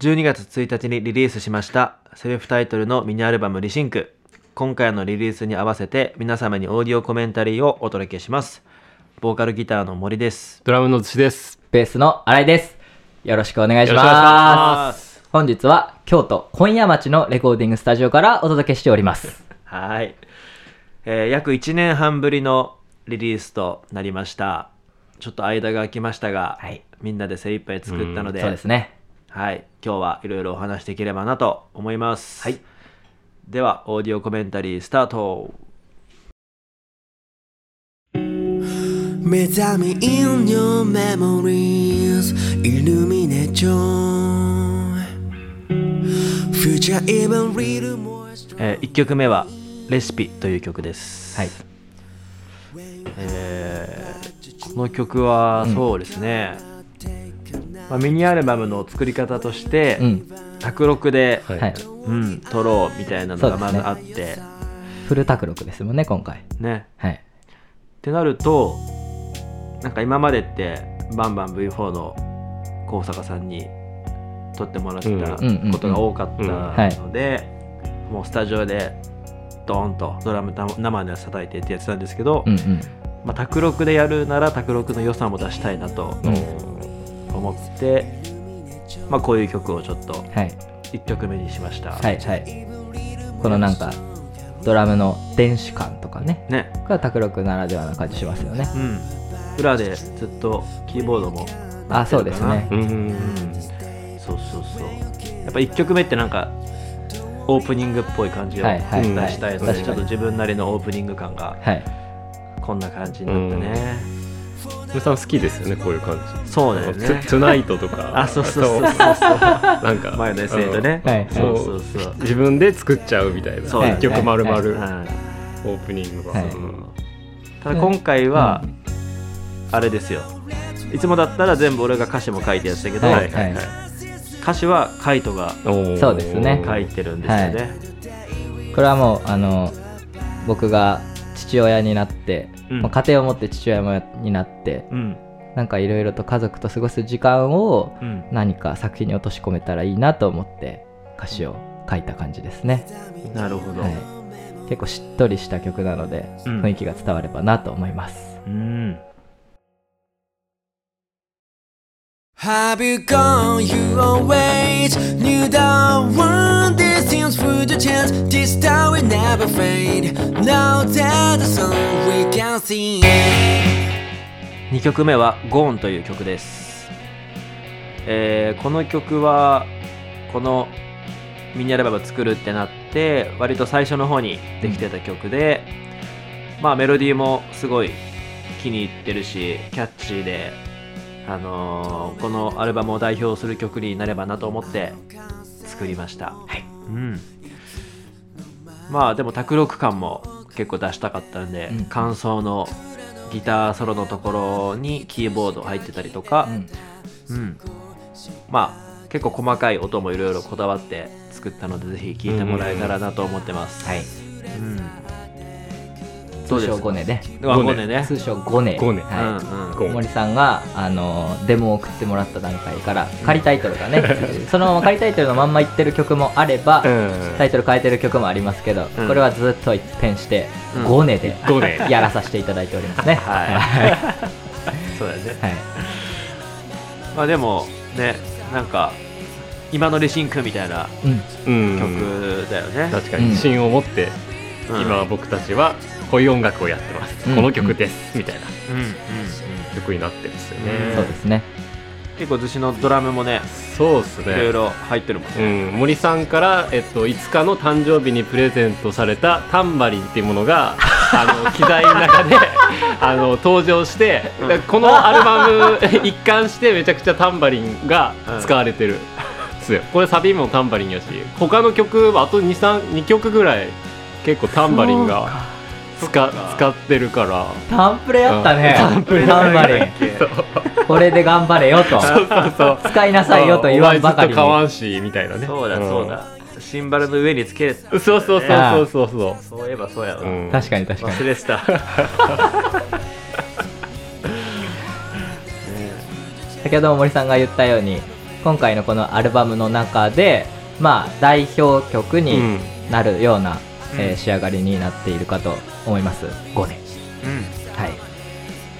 12月1日にリリースしましたセルフタイトルのミニアルバムリシンク今回のリリースに合わせて皆様にオーディオコメンタリーをお届けしますボーカルギターの森ですドラムの土です。ベースの新井です。よろしくお願いし。ます本日は京都今夜町のレコーディングスタジオからお届けしております。はい、えー約1年半ぶりのリリースとなりましたちょっと間が空きましたが、はいみんなで精一杯作ったのでそうですね。はい、今日はいろいろお話しできればなと思います。はい。では、オーディオコメンタリースタート。目覚め in your memories future even more え1曲目は、レシピという曲です。はい。えーこの曲はそうですね、まあ、ミニアルバムの作り方として、うん。卓録で、はいはい。うん、撮ろうみたいなのがまずあって、フル卓録ですもんね、今回。ね。はい。ってなるとなんか今までってバンバン V4 の高坂さんに撮ってもらってたことが多かったうんのでもうスタジオでドーンとドラムた生で叩いてってやってたんですけど、うんうん。まあ、卓録でやるなら卓録の良さも出したいなと思って、まあ、こういう曲をちょっとはい。1曲目にしました、はいはい。このなんか、ドラムの電子感とかね。ねが卓録ならではな感じしますよね。うん裏でずっとキーボードもあ、そうですね。うん。そうそうそうやっぱ1曲目ってなんかオープニングっぽい感じを出はいはいはいしたいので、ちょっと自分なりのオープニング感がはい。こんな感じになったね、皆さん好きですよね、こういう感じ。そうだよね。トゥナイトとか。あそうそうそうそうなんか。前の SE とね、はい。そう。そうそう自分で作っちゃうみたいな。そうだね。一曲丸々、はい。はい。オープニングが。はい。うん。ただ今回はあれですよ。いつもだったら全部俺が歌詞も書いてやってたけど、はい。はい。はい。歌詞はカイトがそうですね。書いてるんですよね、これはもうあの僕が父親になって、うん。まあ家庭を持って父親もになってうん。なんかいろいろと家族と過ごす時間をうん。何か作品に落とし込めたらいいなと思って歌詞を書いた感じですね、なるほど、はい、結構しっとりした曲なので、うん。雰囲気が伝わればなと思います。うん、Have you gone your ways? Knew the one distance through the chance This star will never fade. Now that the sun we can see 2曲目は「ゴーンという曲です、えーこの曲はこのミニアルバム作るってなって割と最初の方にできてた曲で、まあメロディーもすごい気に入ってるしキャッチーで、あのーこのアルバムを代表する曲になればなと思って作りました、うん、まあでも卓録感も結構出したかったんで、うん。感想のギターソロのところにキーボード入ってたりとか、うん。うん、まあ結構細かい音もいろいろこだわって作ったのでぜひ聴いてもらえたらなと思ってます、はいうん、通称ゴネであゴネね。通称ゴネゴネうんはい森さんがあのデモを送ってもらった段階から仮タイトルがね そのまま仮タイトルのまんま言ってる曲もあれば、うん。タイトル変えてる曲もありますけど、うん。これはずっと一変して、うん。ゴネでやらさせていただいておりますね。はい。そうだよね。はい。まあでもねなんか今のレシンクみたいなうん。うん曲だよね、確かに。自信を持って、うん。今僕たちはこういう音楽をやってます、うん。この曲です、みたいな。うんうんうん。曲になってるんですよね、うん。そうですね。結構寿司のドラムもねそうですね。いろいろ入ってるもんうね、ん、森さんから、えっと、5日の誕生日にプレゼントされたタンバリンっていうものが あの機材の中で あの登場して、うん。このアルバム 一貫してめちゃくちゃタンバリンが使われてる、ですよ。これサビもタンバリンやし他の曲はあと 2, 3 2曲ぐらい結構タンバリンが使使ってるから。タンプレやったね。タンプレ。タンバリン。これで頑張れよと。そうそうそう。使いなさいよと言わんばかりに。お前ずっと買わんしみたいなね。そうだそうだ、シンバルの上につけるうんそうそうそうそう。そうそそういえばそうやわ、う、うん確かに確かに。忘れてた。先ほども森さんが言ったように今回のこのアルバムの中でまあ代表曲にうん。なるような、うん。えー仕上がりになっているかと思います。5年。うん。はい。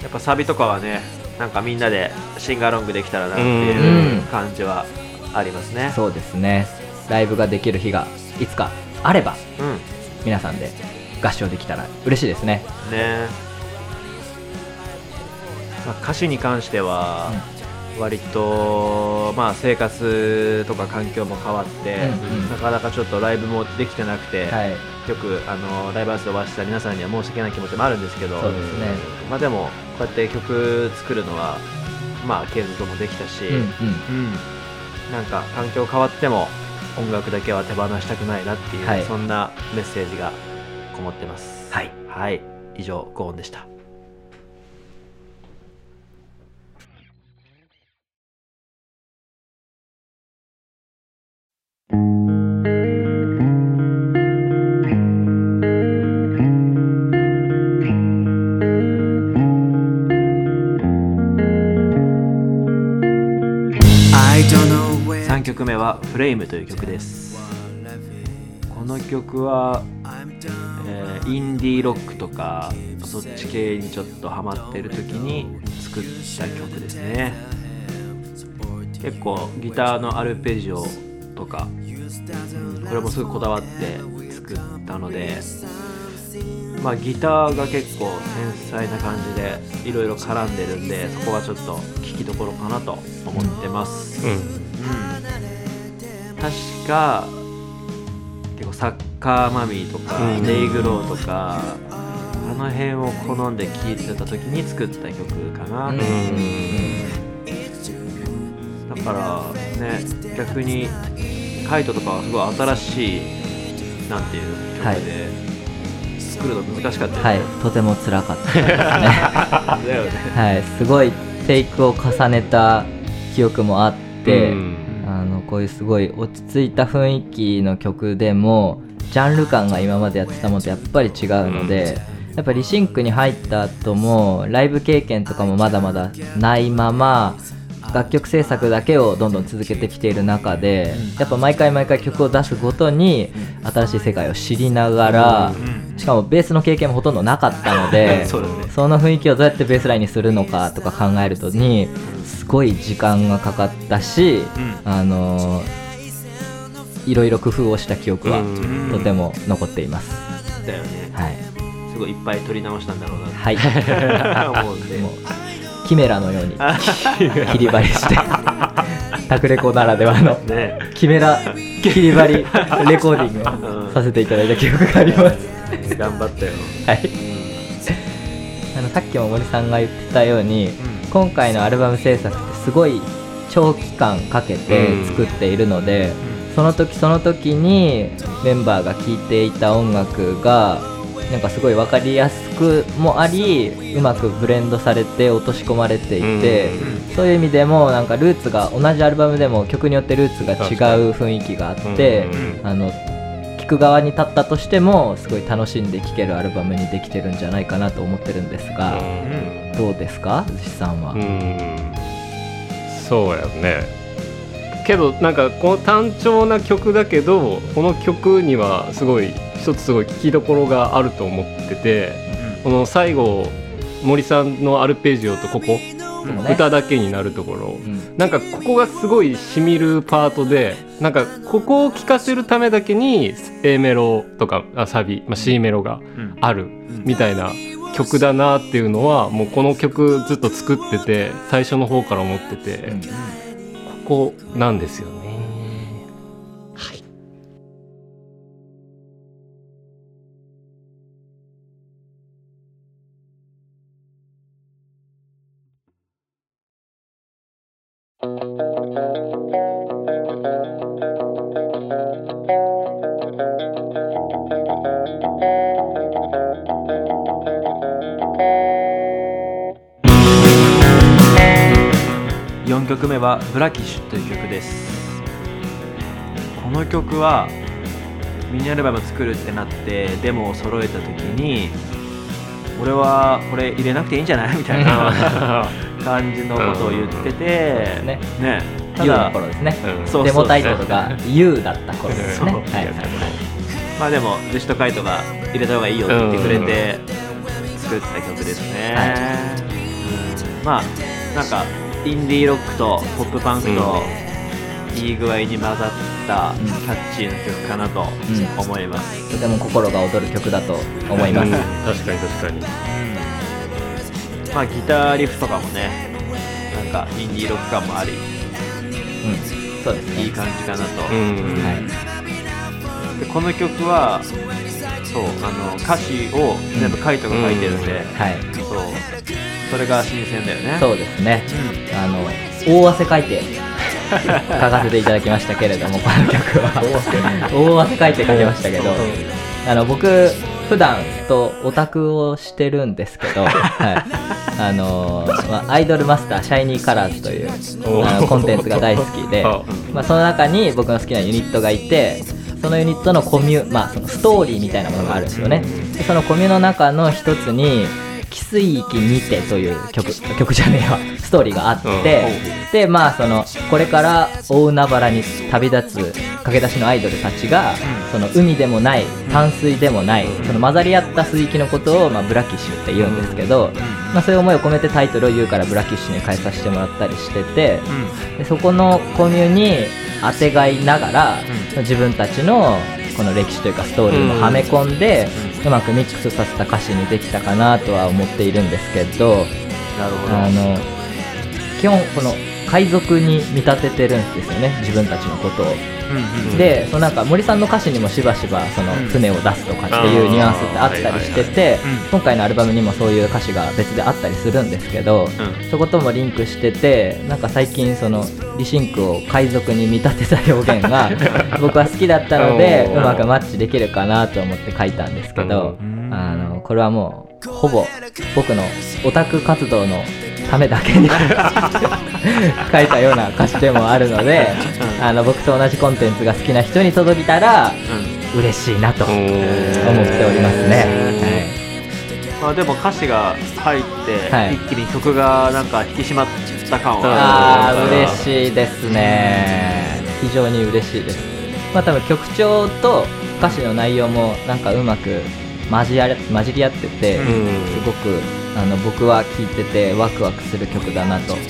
やっぱサビとかはねなんかみんなでシンガロングできたらなってういうん。感じはありますね。そうですね。ライブができる日がいつかあればうん。皆さんで合唱できたら嬉しいですね。ね。まあ、歌詞に関しては割と、まあ、生活とか環境も変わって、うんうん。なかなかちょっとライブもできてなくて、はいよくあのライブハウスでお会いした皆さんには申し訳ない気持ちもあるんですけどそうですね。まあ、でもこうやって曲作るのはまあ継続もできたし、うんうん。うん。なんか環境変わっても音楽だけは手放したくないなっていう、はい。そんなメッセージがこもってます。はい。はい。以上ゴーンでした目は「フレームという曲です。この曲は、えーインディーロックとかそっち系にちょっとハマってる時に作った曲ですね。結構ギターのアルペジオとか、うんこれもすごいこだわって作ったのでまあギターが結構繊細な感じでいろいろ絡んでるんでそこがちょっと聞きどころかなと思ってます、うん。うん確か結構サッカーマミーとか、うん。デイグローとかあの辺を好んで聴いてた時に作った曲かな、うん。だからね逆にカイトとかはすごい新しいなんていう曲で、作るの難しかったよね、はい。とても辛かったですね。だよね。はい。すごいテイクを重ねた記憶もあって、うんこういうすごい落ち着いた雰囲気の曲でもジャンル感が今までやってたものとやっぱり違うので、やっぱリシンクに入った後もライブ経験とかもまだまだないまま楽曲制作だけをどんどん続けてきている中で、やっぱ毎回毎回曲を出すごとに新しい世界を知りながら、しかもベースの経験もほとんどなかったので その雰囲気をどうやってベースラインにするのかとか考えるとにすごい時間がかかったし、あのいろいろ工夫をした記憶はうん。とても残っています。だよね。はい、すごいいっぱい撮り直したんだろうなはい、思うんで。もうキメラのように切り張りして タクレコならではのね。キメラ切り張り レコーディングをさせていただいた記憶があります。頑張ったよ。はい。あのさっきも森さんが言ってたように、今回のアルバム制作ってすごい長期間かけて作っているので、その時その時にメンバーが聴いていた音楽がなんかすごい分かりやすくもありうまくブレンドされて落とし込まれていて、そういう意味でもなんかルーツが同じアルバムでも曲によってルーツが違う雰囲気があって、あの聴く側に立ったとしてもすごい楽しんで聴けるアルバムにできてるんじゃないかなと思ってるんですが、どうですか？寿司さんは、うん。そうやね。けどなんかこの単調な曲だけどこの曲にはすごい一つすごい聴きどころがあると思っててこの最後森さんのアルペジオとここ、歌だけになるところ、うん。なんかここがすごいしみるパートでなんかここを聴かせるためだけに A メロとかあサビ、まあ、C メロがあるみたいな曲だなっていうのはもうこの曲ずっと作ってて最初の方から思ってて、ここなんですよね。4曲目は「ブラキッシュ」という曲です。この曲はミニアルバム作るってなってデモを揃えた時に俺はこれ入れなくていいんじゃない？みたいな 感じのことを言ってて、ねね。ただ頃ですね。うん。そうデモタイトルが U だった頃ですね。はいはいまあでもジェシトカイトが入れた方がいいよって言ってくれて作った曲ですね、はい。うん。まあなんかインディーロックとポップパンクといい具合に混ざったうん。キャッチーな曲かなとうん。思います、とても心が躍る曲だと思います、うん。確かに確かに。まあギターリフとかもねなんかインディーロック感もありうん。そうですね。いい感じかなと、うん。はい。でこの曲はそうあの歌詞を全部カイトが書いてるんで、はい。そうそれが新鮮だよね。そうですね。うんあの大汗かいて書かせていただきましたけれどもこの曲は。大汗かいて書きましたけどあの僕普段とオタクをしてるんですけど、はい、あのまあアイドルマスターシャイニーカラーズというあのコンテンツが大好きで、あまあ、その中に僕の好きなユニットがいてそのユニットのコミュ、まあ、そのストーリーみたいなものがあるんですよね。でそのコミュの中の一つに「汽水域にて」という曲曲じゃねえわストーリーがあって、うん。でまあそのこれから大海原に旅立つ駆け出しのアイドルたちが、その海でもない淡水でもない、その混ざり合った水域のことを、まあ、ブラキッシュって言うんですけど、まあ、そういう思いを込めてタイトルを言うからブラキッシュに変えさせてもらったりしてて、でそこのコミュにあてがいながら、自分たちのこの歴史というかストーリーもはめ込んで、うまくミックスさせた歌詞にできたかなとは思っているんですけどなるほどあの基本この海賊に見立ててるんですよね自分たちのことを。うんうんでそのなんか森さんの歌詞にもしばしばそのうん。船を出すとかっていうニュアンスってあったりしててうん。今回のアルバムにもそういう歌詞が別であったりするんですけど、うん。そこともリンクしててなんか最近そのリシンクを海賊に見立てた表現が 僕は好きだったのでうまくマッチできるかなと思って書いたんですけどうん。あのこれはもうほぼ僕のオタク活動のためだけに 書いたような歌詞でもあるのであの僕と同じコンテンツが好きな人に届いたら嬉しいなと思っておりますね。まあ、でも歌詞が入って、はい。一気に曲がなんか引き締まった感はあある嬉しいですね。非常に嬉しいです。まあ多分曲調と歌詞の内容もなんかうまく混じり合ってて、うん。すごくあの僕は聴いててワクワクする曲だなと思うん。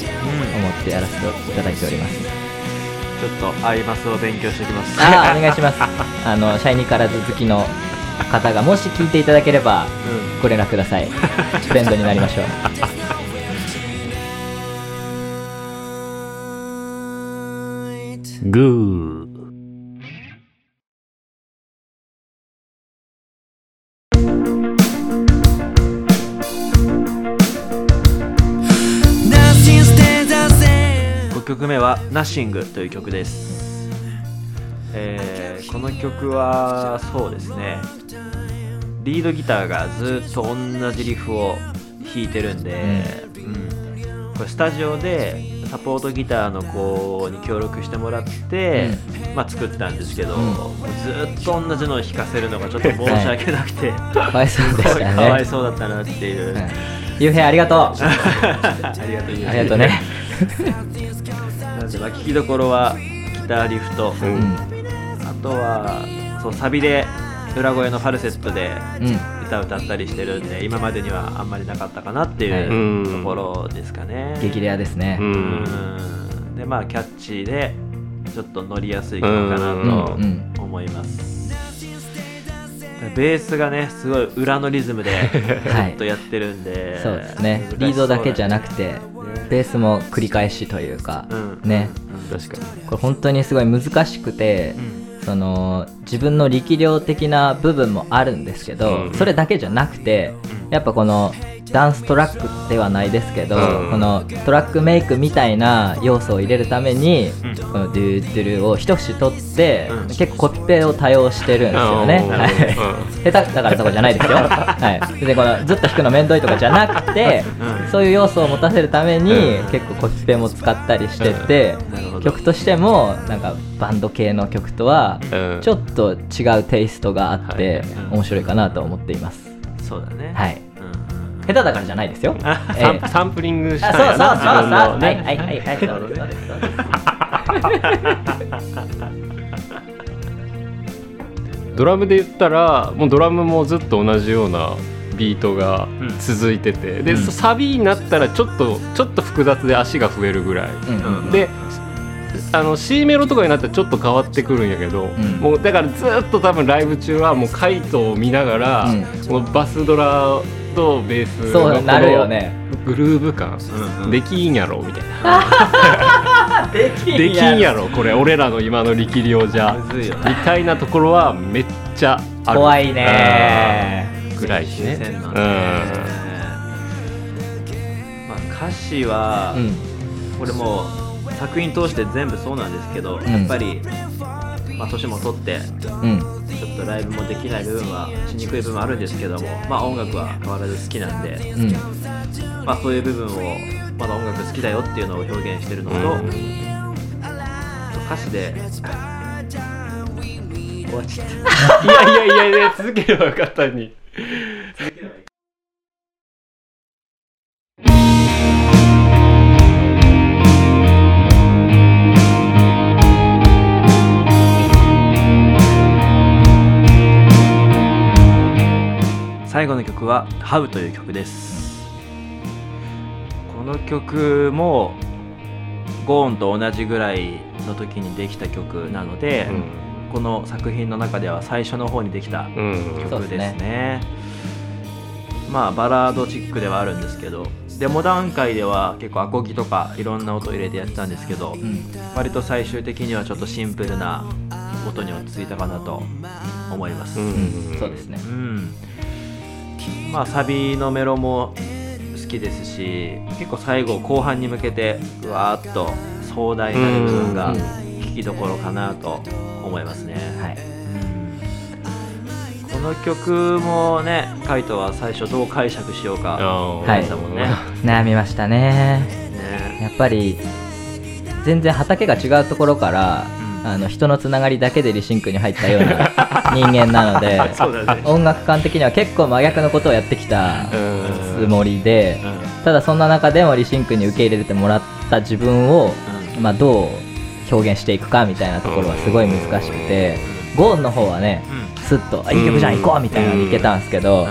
ってやらせていただいております。ちょっとアイマスを勉強しておきます。ああお願いします。あのシャイニーカラーズ好きの方がもし聴いていただければうん。ご連絡ください。フレンドになりましょう。グー曲目は「Nothing」という曲です、えーこの曲はそうですね。リードギターがずっと同じリフを弾いてるんで、うん。これスタジオでサポートギターの子に協力してもらって、まあ、作ったんですけど、うん。ずっと同じのを弾かせるのがちょっと申し訳なくて、かわいそうでしたね。かわいそうだったなっていう、はい。ゆうへいありがとう。ありがとう。ありがとうね な聞きどころはギターリフと、ううん。んあとはそうサビで裏声のファルセットでうん。歌歌ったりしてるんで今までにはあんまりなかったかなってはい。いうところですかね。激レアですね。ううん。んでまあキャッチーでちょっと乗りやすい曲かなうん。とうん。思います。ベースがねすごい裏のリズムでず はい。っとやってるんで、そうですね。リードだけじゃなくてベースも繰り返しというか、うん。ね。確かに。これ本当にすごい難しくて、その自分の力量的な部分もあるんですけど、うん。それだけじゃなくてやっぱこのダンストラックではないですけど、うん。このトラックメイクみたいな要素を入れるために、うん。このドゥードゥルを一節取って、うん。結構コピペを多用してるんですよね。うん。はい。下手だからとかじゃないですよ。はい。別にこのずっと弾くの面倒いとかじゃなくて、うん。そういう要素を持たせるために、うん。結構コピペも使ったりしてて、曲としてもなんかバンド系の曲とはうん。ちょっと違うテイストがあって面白いかなと思っています。そうだね。はい。うん下手だからじゃないですよ。えサンえサンプリングしたあそうそうそうそう。んやな自分のはいねはいはいはいそうですそうです。そうです。ドラムで言ったらもうドラムもずっと同じようなビートが続いてて、で、うん。サビになったらちょっとちょっと複雑で足が増えるぐらい、うん。うん。であの C メロとかになったらちょっと変わってくるんやけど、ん。もうだからずっと多分ライブ中はもうカイトを見ながら、うん。このバスドラとベースのこそうなるよのね。グルーヴ感、うんうん。できんやろみたいな。で きできんやろこれ。俺らの今の力量じゃ。みたいなところはめっちゃある。怖いね。うんぐらいですね。新鮮なんまあ歌詞は、うん。これもう作品通して全部そうなんですけど、ん。やっぱり、まあ、年も取ってうん。ちょっとライブもできない部分はしにくい部分あるんですけども、まあ、音楽は変わらず好きなんで、うん。まあ、そういう部分をまだ音楽好きだよっていうのを表現してるのと、うん。歌詞で 終わっちゃった。いやいやいやいや続ければよかったのに最後の曲は「ハウという曲です。この曲もゴーンと同じぐらいの時にできた曲なので、この作品の中では最初の方にできたうん。うん曲ですそうね。まあバラードチックではあるんですけどデモ段階では結構アコギとかいろんな音入れてやってたんですけど、うん。割と最終的にはちょっとシンプルな音に落ち着いたかなと思います、ううん。んそうですねまあサビのメロも好きですし結構最後後半に向けてうわーっと壮大な部分がうん。聞きどころかなと思いますね、はい。この曲もねカイトは最初どう解釈しようかはいだもんね。悩みましたね。ね。やっぱり全然畑が違うところから、うんあの人のつながりだけで Rethink に入ったような 人間なのでね。音楽観的には結構真逆のことをやってきたつもりでうん。ただそんな中でも Rethink に受け入れてもらった自分を、まあ、どう表現していくかみたいなところはすごい難しくてゴーンの方はねうん。スッとあ「いい曲じゃん行こう」みたいなのでいけたんですけど、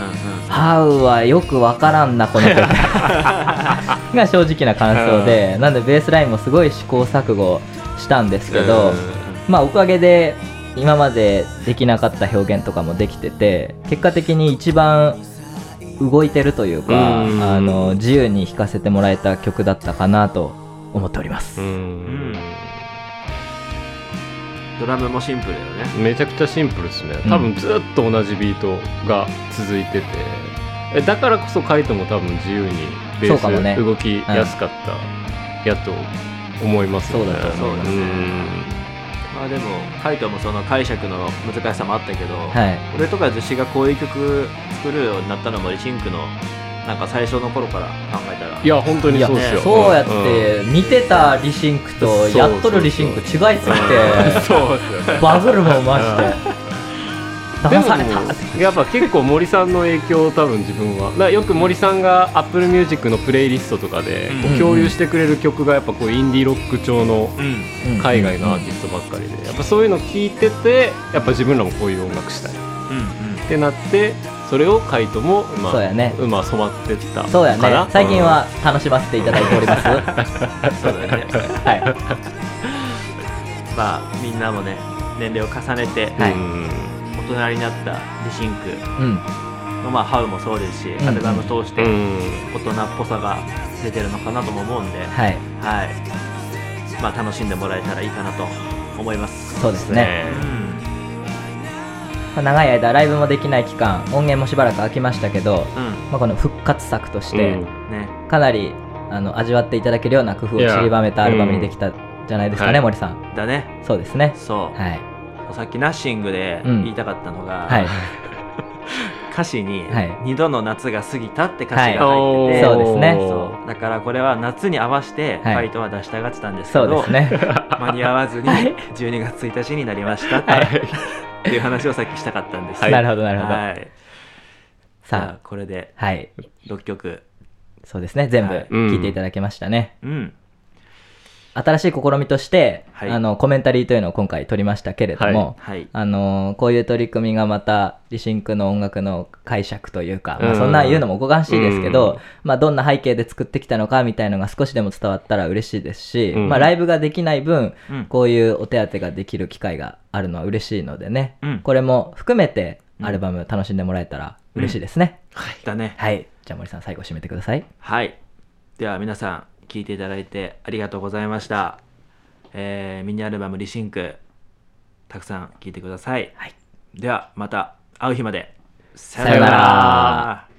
ハウはよくわからんなこの曲。が正直な感想でなんでベースラインもすごい試行錯誤したんですけどまあおかげで今までできなかった表現とかもできてて結果的に一番動いてるというかうん。あの自由に弾かせてもらえた曲だったかなと思っております。う。うん。んドラムもシンプルだよね。めちゃくちゃシンプルですね。うん多分ずっと同じビートが続いてて。えだからこそカイトも多分自由にベそうかもね。ース動きやすかったやと思いますよね。そうだと思いますんまあでもカイトもその解釈の難しさもあったけど、はい。俺とか女子がこういう曲作るようになったのもリシンクのなんか最初の頃から考えたら。いや本当にそうですよ。そうやっん。て見てたリシンクとやっとるリシンク違いすぎてそうですよバズるもんマジで騙された。やっぱ結構森さんの影響を多分自分は。よく森さんが Apple Music のプレイリストとかで共有してくれる曲がやっぱこうインディーロック調の海外のアーティストばっかりで。やっぱそういうの聞いててやっぱ自分らもこういう音楽したい。っうん。てなってそれをカイトもまあそうやね。まあ染まってったそうやね。最近は楽しませていただいております。は そうだよね。い。まあみんなもね年齢を重ねてうんはい。大人になったリシンクうん。のまあハウもそうですし、ん。アルバム通してうん。大人っぽさが出てるのかなとも思うんで、はい。はい。まあ楽しんでもらえたらいいかなと思います。そうですね。ねまあ長い間ライブもできない期間音源もしばらく空きましたけど、うん、まあ、この復活作として、うん。ね。かなりあの味わっていただけるような工夫を散りばめたアルバムにできたじゃないですかね、はい。森さん。だね。そうですね。そう、はいさっきナッシングでうん。言いたかったのが、はい。歌詞にはい「二度の夏が過ぎた」って歌詞がはい。入ってて、そうですね。そう。だからこれは夏に合わせてはい。ファイトは出したがってたんですけど、そうですね。間に合わずにはい。12月1日になりましたって,、はい。っていう話をさっきしたかったんです、はい。なるほどなるほど、はい。さあ。さこれであはい。6曲。そうですね。全部はい。聞いていただけましたね、うん新しい試みとして、はい。あのコメンタリーというのを今回取りましたけれども、はい。あのこういう取り組みがまたリシンクの音楽の解釈というか、まあ、うんそんなん言うのもおこがましいですけど、うん。まあ、どんな背景で作ってきたのかみたいのが少しでも伝わったら嬉しいですし、うん。まあ、ライブができない分、うん。こういうお手当ができる機会があるのは嬉しいのでね、うん。これも含めてアルバム楽しんでもらえたら嬉しいですね、だね。はい。じゃあ森さん最後締めてください。はい。では皆さん聞いていただいてありがとうございました、えーミニアルバム「リシンク」たくさん聞いてください、はい。ではまた会う日まで。ささよなら